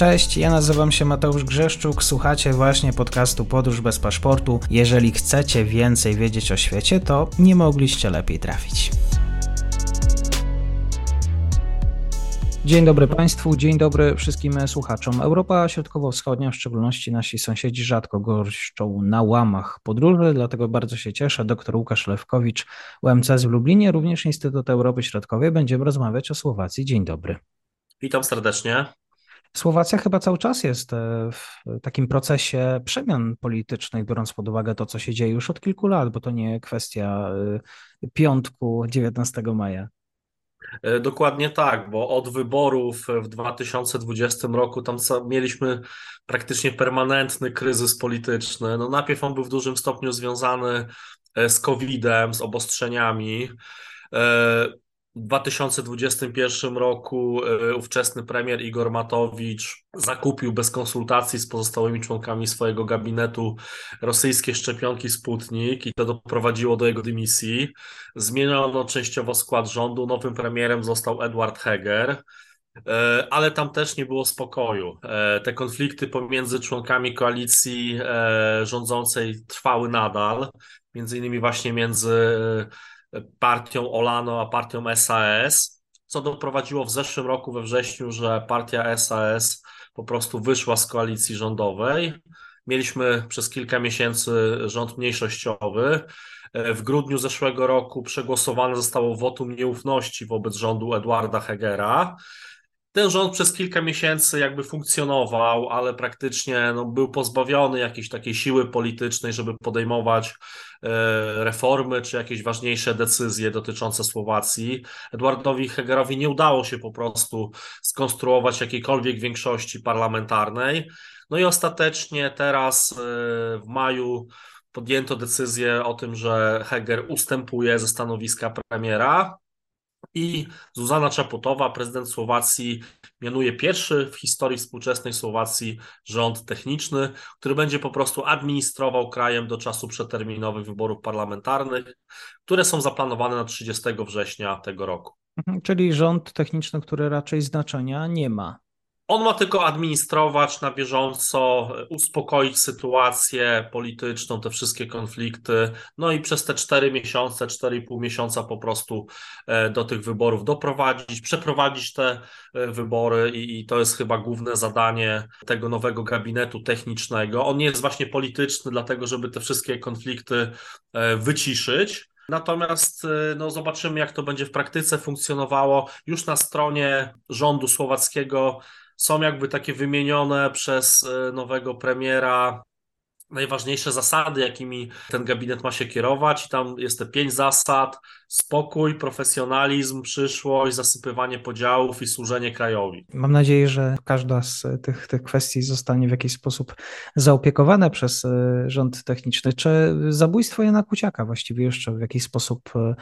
Cześć, ja nazywam się Mateusz Grzeszczuk, słuchacie właśnie podcastu Podróż bez paszportu. Jeżeli chcecie więcej wiedzieć o świecie, to nie mogliście lepiej trafić. Dzień dobry Państwu, dzień dobry wszystkim słuchaczom. Europa Środkowo-Wschodnia, w szczególności nasi sąsiedzi, rzadko goszczą na łamach podróży, dlatego bardzo się cieszę. Dr Łukasz Lewkowicz, UMCS w Lublinie, również Instytut Europy Środkowej. Będziemy rozmawiać o Słowacji. Dzień dobry. Witam serdecznie. Słowacja chyba cały czas jest e, w takim procesie przemian politycznych, biorąc pod uwagę to, co się dzieje już od kilku lat, bo to nie kwestia e, piątku 19 maja. E, dokładnie tak, bo od wyborów w 2020 roku tam mieliśmy praktycznie permanentny kryzys polityczny. No najpierw on był w dużym stopniu związany z COVID-em, z obostrzeniami. W 2021 roku e, ówczesny premier Igor Matowicz zakupił bez konsultacji z pozostałymi członkami swojego gabinetu rosyjskie szczepionki Sputnik i to doprowadziło do jego dymisji. Zmieniono częściowo skład rządu, nowym premierem został Edward Heger. E, ale tam też nie było spokoju. E, te konflikty pomiędzy członkami koalicji rządzącej trwały nadal, między innymi właśnie między partią Olano a partią SAS, co doprowadziło w zeszłym roku we wrześniu, że partia SAS po prostu wyszła z koalicji rządowej. Mieliśmy przez kilka miesięcy rząd mniejszościowy. W grudniu zeszłego roku przegłosowane zostało wotum nieufności wobec rządu Edwarda Hegera. Ten rząd przez kilka miesięcy jakby funkcjonował, ale praktycznie no, był pozbawiony jakiejś takiej siły politycznej, żeby podejmować e, reformy czy jakieś ważniejsze decyzje dotyczące Słowacji. Edwardowi Hegerowi nie udało się po prostu skonstruować jakiejkolwiek większości parlamentarnej. No i ostatecznie teraz e, w maju podjęto decyzję o tym, że Heger ustępuje ze stanowiska premiera i Zuzana Czapotowa, prezydent Słowacji, mianuje pierwszy w historii współczesnej Słowacji rząd techniczny, który będzie po prostu administrował krajem do czasu przeterminowych wyborów parlamentarnych, które są zaplanowane na 30 września tego roku. Mhm, czyli rząd techniczny, który raczej znaczenia nie ma. On ma tylko administrować na bieżąco, uspokoić sytuację polityczną, te wszystkie konflikty, no i przez te 4 miesiące, 4,5 miesiąca po prostu e, do tych wyborów doprowadzić, przeprowadzić te e, wybory i, i to jest chyba główne zadanie tego nowego gabinetu technicznego. On nie jest właśnie polityczny, dlatego żeby te wszystkie konflikty e, wyciszyć. Natomiast no, zobaczymy, jak to będzie w praktyce funkcjonowało. Już na stronie rządu słowackiego są jakby takie wymienione przez e, nowego premiera najważniejsze zasady, jakimi ten gabinet ma się kierować. I tam jest te pięć zasad: spokój, profesjonalizm, przyszłość, zasypywanie podziałów i służenie krajowi. Mam nadzieję, że każda z tych, tych kwestii zostanie w jakiś sposób zaopiekowana przez e, rząd techniczny. Czy zabójstwo Jana Kuciaka właściwie jeszcze w jakiś sposób e,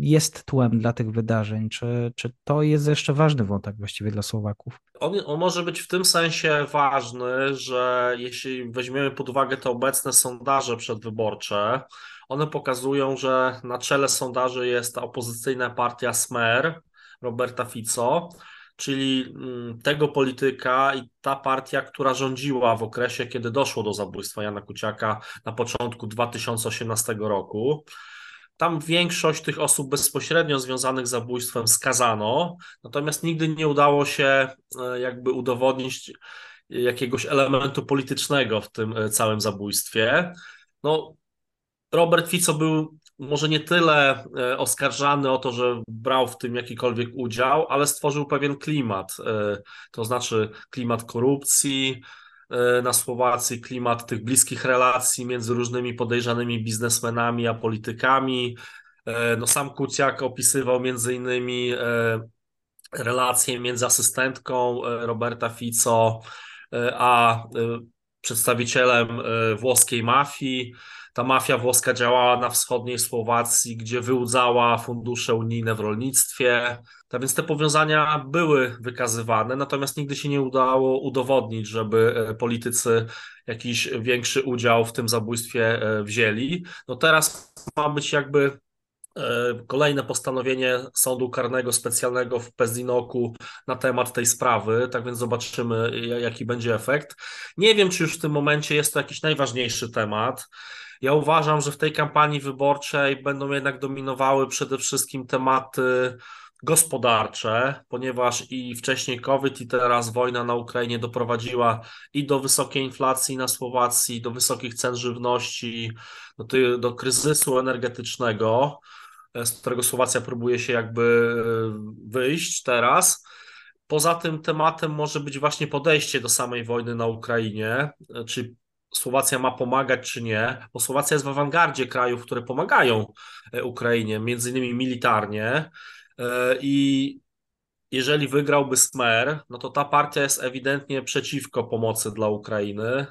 jest tłem dla tych wydarzeń? Czy, czy to jest jeszcze ważny wątek właściwie dla Słowaków? On, on może być w tym sensie ważny, że jeśli weźmiemy pod uwagę te obecne sondaże przedwyborcze, one pokazują, że na czele sondaży jest ta opozycyjna partia Smer Roberta Fico, czyli mm, tego polityka i ta partia, która rządziła w okresie, kiedy doszło do zabójstwa Jana Kuciaka na początku 2018 roku. Tam większość tych osób bezpośrednio związanych z zabójstwem skazano, natomiast nigdy nie udało się e, jakby udowodnić jakiegoś elementu politycznego w tym e, całym zabójstwie. No, Robert Fico był może nie tyle e, oskarżany o to, że brał w tym jakikolwiek udział, ale stworzył pewien klimat, to znaczy klimat korupcji, na Słowacji, klimat tych bliskich relacji między różnymi podejrzanymi biznesmenami a politykami. E, no sam Kuciak opisywał między innymi e, relacje między asystentką e, Roberta Fico a przedstawicielem włoskiej mafii. Ta mafia włoska działała na wschodniej Słowacji, gdzie wyłudzała fundusze unijne w rolnictwie. Tak więc te powiązania były wykazywane, natomiast nigdy się nie udało udowodnić, żeby e, politycy jakiś większy udział w tym zabójstwie e, wzięli. No teraz ma być jakby kolejne postanowienie Sądu Karnego Specjalnego w Pezinoku na temat tej sprawy, tak więc zobaczymy, jaki będzie efekt. Nie wiem, czy już w tym momencie jest to jakiś najważniejszy temat. Ja uważam, że w tej kampanii wyborczej będą jednak dominowały przede wszystkim tematy gospodarcze, ponieważ i wcześniej COVID, i teraz wojna na Ukrainie doprowadziła i do wysokiej inflacji na Słowacji, do wysokich cen żywności, do, do kryzysu energetycznego, z którego Słowacja próbuje się jakby e, wyjść teraz. Poza tym tematem może być właśnie podejście do samej wojny na Ukrainie, czy Słowacja ma pomagać, czy nie, bo Słowacja jest w awangardzie krajów, które pomagają e, Ukrainie, między innymi militarnie. E, I jeżeli wygrałby Smer, no to ta partia jest ewidentnie przeciwko pomocy dla Ukrainy.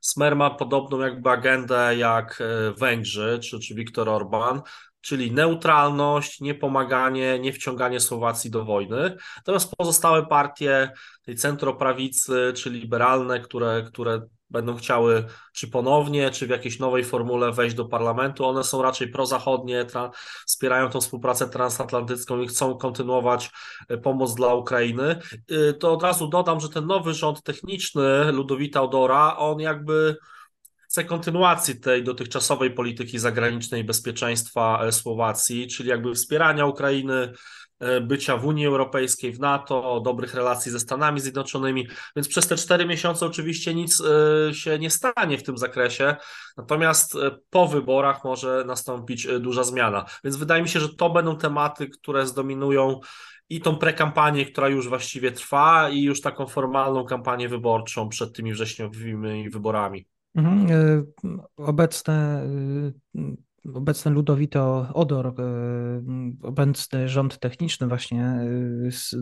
Smer ma podobną jakby agendę jak e, Węgrzy czy, czy Viktor Orban, czyli neutralność, niepomaganie, nie wciąganie Słowacji do wojny. Natomiast pozostałe partie tej centroprawicy czy liberalne, które, które będą chciały czy ponownie, czy w jakiejś nowej formule wejść do parlamentu. One są raczej prozachodnie, tra- wspierają tą współpracę transatlantycką i chcą kontynuować e, pomoc dla Ukrainy. E, to od razu dodam, że ten nowy rząd techniczny Ludowita Odora, on jakby chce kontynuacji tej dotychczasowej polityki zagranicznej bezpieczeństwa e, Słowacji, czyli jakby wspierania Ukrainy, E, bycia w Unii Europejskiej, w NATO, dobrych relacji ze Stanami Zjednoczonymi, więc przez te cztery miesiące oczywiście nic e, się nie stanie w tym zakresie, natomiast po wyborach może nastąpić duża zmiana. Więc wydaje mi się, że to będą tematy, które zdominują i tą prekampanię, która już właściwie trwa, i już taką formalną kampanię wyborczą przed tymi wrześniowymi wyborami. Mhm. Obecne obecny Ludowito Odor, e, obecny rząd techniczny właśnie e,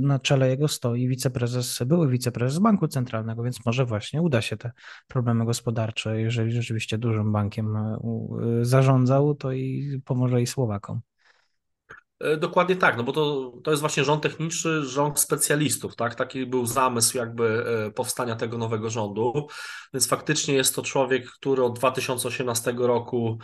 na czele jego stoi wiceprezes, były wiceprezes Banku Centralnego, więc może właśnie uda się te problemy gospodarcze, jeżeli rzeczywiście dużym bankiem e, zarządzał, to i pomoże i Słowakom. Dokładnie tak, no bo to, to jest właśnie rząd techniczny, rząd specjalistów, tak? Taki był zamysł jakby powstania tego nowego rządu, więc faktycznie jest to człowiek, który od 2018 roku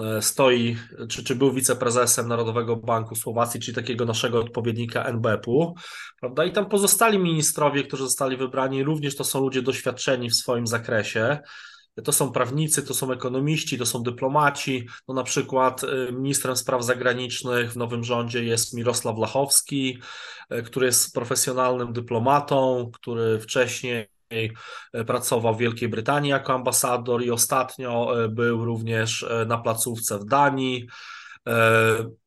E, stoi, czy, czy był wiceprezesem Narodowego Banku Słowacji, czyli takiego naszego odpowiednika NBP-u, prawda? I tam pozostali ministrowie, którzy zostali wybrani, również to są ludzie doświadczeni w swoim zakresie. To są prawnicy, to są ekonomiści, to są dyplomaci. No na przykład e, ministrem spraw zagranicznych w nowym rządzie jest Mirosław Lachowski, e, który jest profesjonalnym dyplomatą, który wcześniej E, pracował w Wielkiej Brytanii jako ambasador i ostatnio był również na placówce w Danii.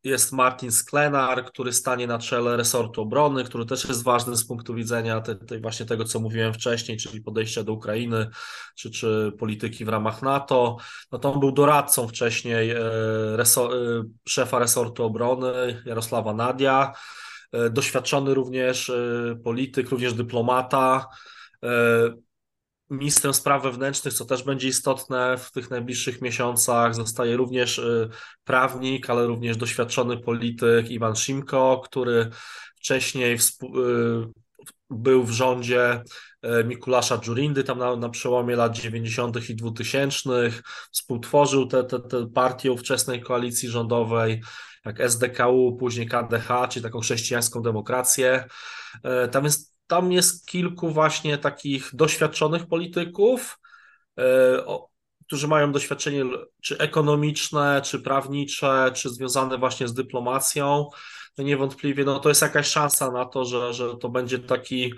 Jest Martin Sklenar, który stanie na czele resortu obrony, który też jest ważny z punktu widzenia tej, właśnie tego, co mówiłem wcześniej, czyli podejścia do Ukrainy, czy, czy polityki w ramach NATO. No to on był doradcą wcześniej resor, szefa resortu obrony Jarosława Nadia, doświadczony również polityk, również dyplomata. Ministrem spraw wewnętrznych, co też będzie istotne w tych najbliższych miesiącach, zostaje również e, prawnik, ale również doświadczony polityk Iwan Szymko, który wcześniej e, był w rządzie Mikulasza Dżurindy tam na, na przełomie lat 90. i 2000. Współtworzył tę te, te, te partię ówczesnej koalicji rządowej, jak SDKU, później KDH, czyli taką chrześcijańską demokrację. Tam jest tam jest kilku właśnie takich doświadczonych polityków, e, którzy mają doświadczenie czy ekonomiczne, czy prawnicze, czy związane właśnie z dyplomacją. No niewątpliwie no to jest jakaś szansa na to, że, że to będzie taki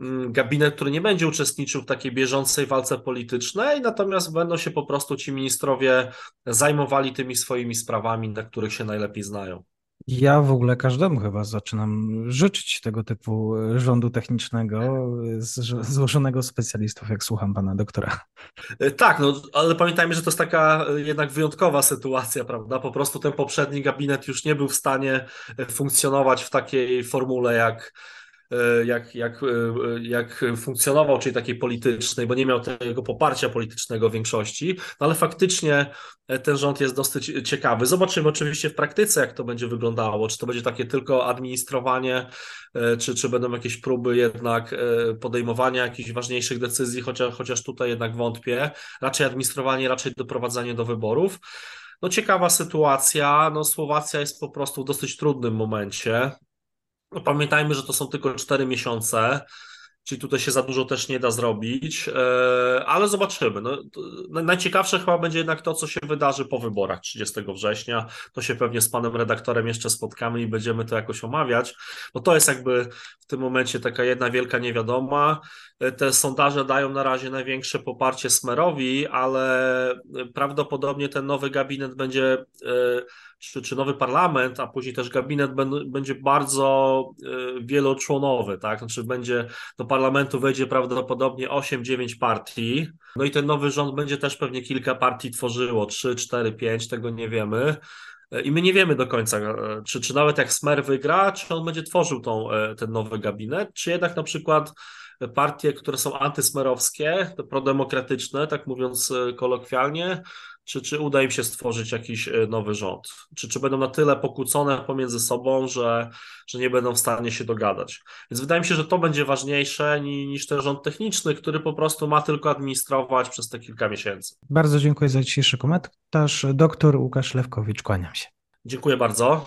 mm, gabinet, który nie będzie uczestniczył w takiej bieżącej walce politycznej, natomiast będą się po prostu ci ministrowie zajmowali tymi swoimi sprawami, na których się najlepiej znają. Ja w ogóle każdemu chyba zaczynam życzyć tego typu rządu technicznego złożonego z specjalistów, jak słucham pana doktora. E, tak, no ale pamiętajmy, że to jest taka e, jednak wyjątkowa sytuacja, prawda? Po prostu ten poprzedni gabinet już nie był w stanie e, funkcjonować w takiej formule jak E, jak, jak, e, jak funkcjonował, czyli takiej politycznej, bo nie miał tego poparcia politycznego większości, no ale faktycznie e, ten rząd jest dosyć ciekawy. Zobaczymy oczywiście w praktyce, jak to będzie wyglądało, czy to będzie takie tylko administrowanie, czy, czy będą jakieś próby jednak podejmowania jakichś ważniejszych decyzji, chociaż, chociaż tutaj jednak wątpię. Raczej administrowanie, raczej doprowadzanie do wyborów. No ciekawa sytuacja. No Słowacja jest po prostu w dosyć trudnym momencie. No, pamiętajmy, że to są tylko cztery miesiące czyli tutaj się za dużo też nie da zrobić, e, ale zobaczymy. No, najciekawsze chyba będzie jednak to, co się wydarzy po wyborach 30 września. To się pewnie z panem redaktorem jeszcze spotkamy i będziemy to jakoś omawiać, bo to jest jakby w tym momencie taka jedna wielka niewiadoma. E, te sondaże dają na razie największe poparcie Smerowi, ale prawdopodobnie ten nowy gabinet będzie e, czy, czy nowy parlament, a później też gabinet będzie bardzo wieloczłonowy, tak? Znaczy będzie do parlamentu wejdzie prawdopodobnie 8-9 partii. No i ten nowy rząd będzie też pewnie kilka partii tworzyło, 3, 4, 5, tego nie wiemy. I my nie wiemy do końca, e, czy, czy nawet jak Smer wygra, czy on będzie tworzył tą, e, ten nowy gabinet, czy jednak na przykład partie, które są antysmerowskie, prodemokratyczne, tak mówiąc e, kolokwialnie, czy, czy uda im się stworzyć jakiś e, nowy rząd? Czy, czy będą na tyle pokłócone pomiędzy sobą, że, że nie będą w stanie się dogadać? Więc wydaje mi się, że to będzie ważniejsze niż, niż ten rząd techniczny, który po prostu ma tylko administrować przez te kilka miesięcy. Bardzo dziękuję za dzisiejszy komentarz. Doktor Łukasz Lewkowicz, kłaniam się. Dziękuję bardzo.